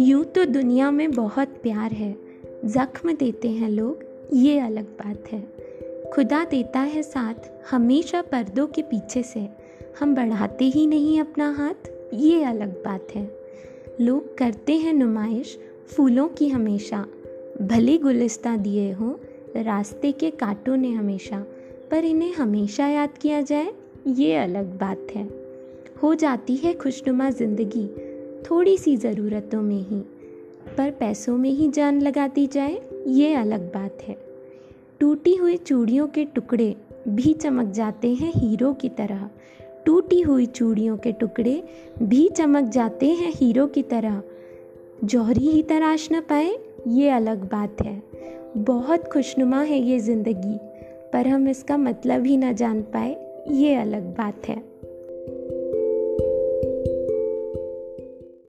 यूँ तो दुनिया में बहुत प्यार है। जख्म देते हैं लोग, ये अलग बात है। खुदा देता है साथ, हमेशा पर्दों के पीछे से। हम बढ़ाते ही नहीं अपना हाथ, ये अलग बात है। लोग करते हैं नुमाइश, फूलों की हमेशा। भले गुलिस्ता दिए हों, रास्ते के कांटों ने हमेशा, पर इन्हें हमेशा याद किया जाए ये अलग बात है। हो जाती है खुशनुमा ज़िंदगी थोड़ी सी ज़रूरतों में ही, पर पैसों में ही जान लगा दी जाए, ये अलग बात है। टूटी हुई चूड़ियों के टुकड़े भी चमक जाते हैं हीरो की तरह। टूटी हुई चूड़ियों के टुकड़े भी चमक जाते हैं हीरो की तरह। जौहरी ही तराश न पाए, ये अलग बात है। बहुत खुशनुमा है ये ज़िंदगी, पर हम इसका मतलब ही ना जान पाए। ये अलग बात है।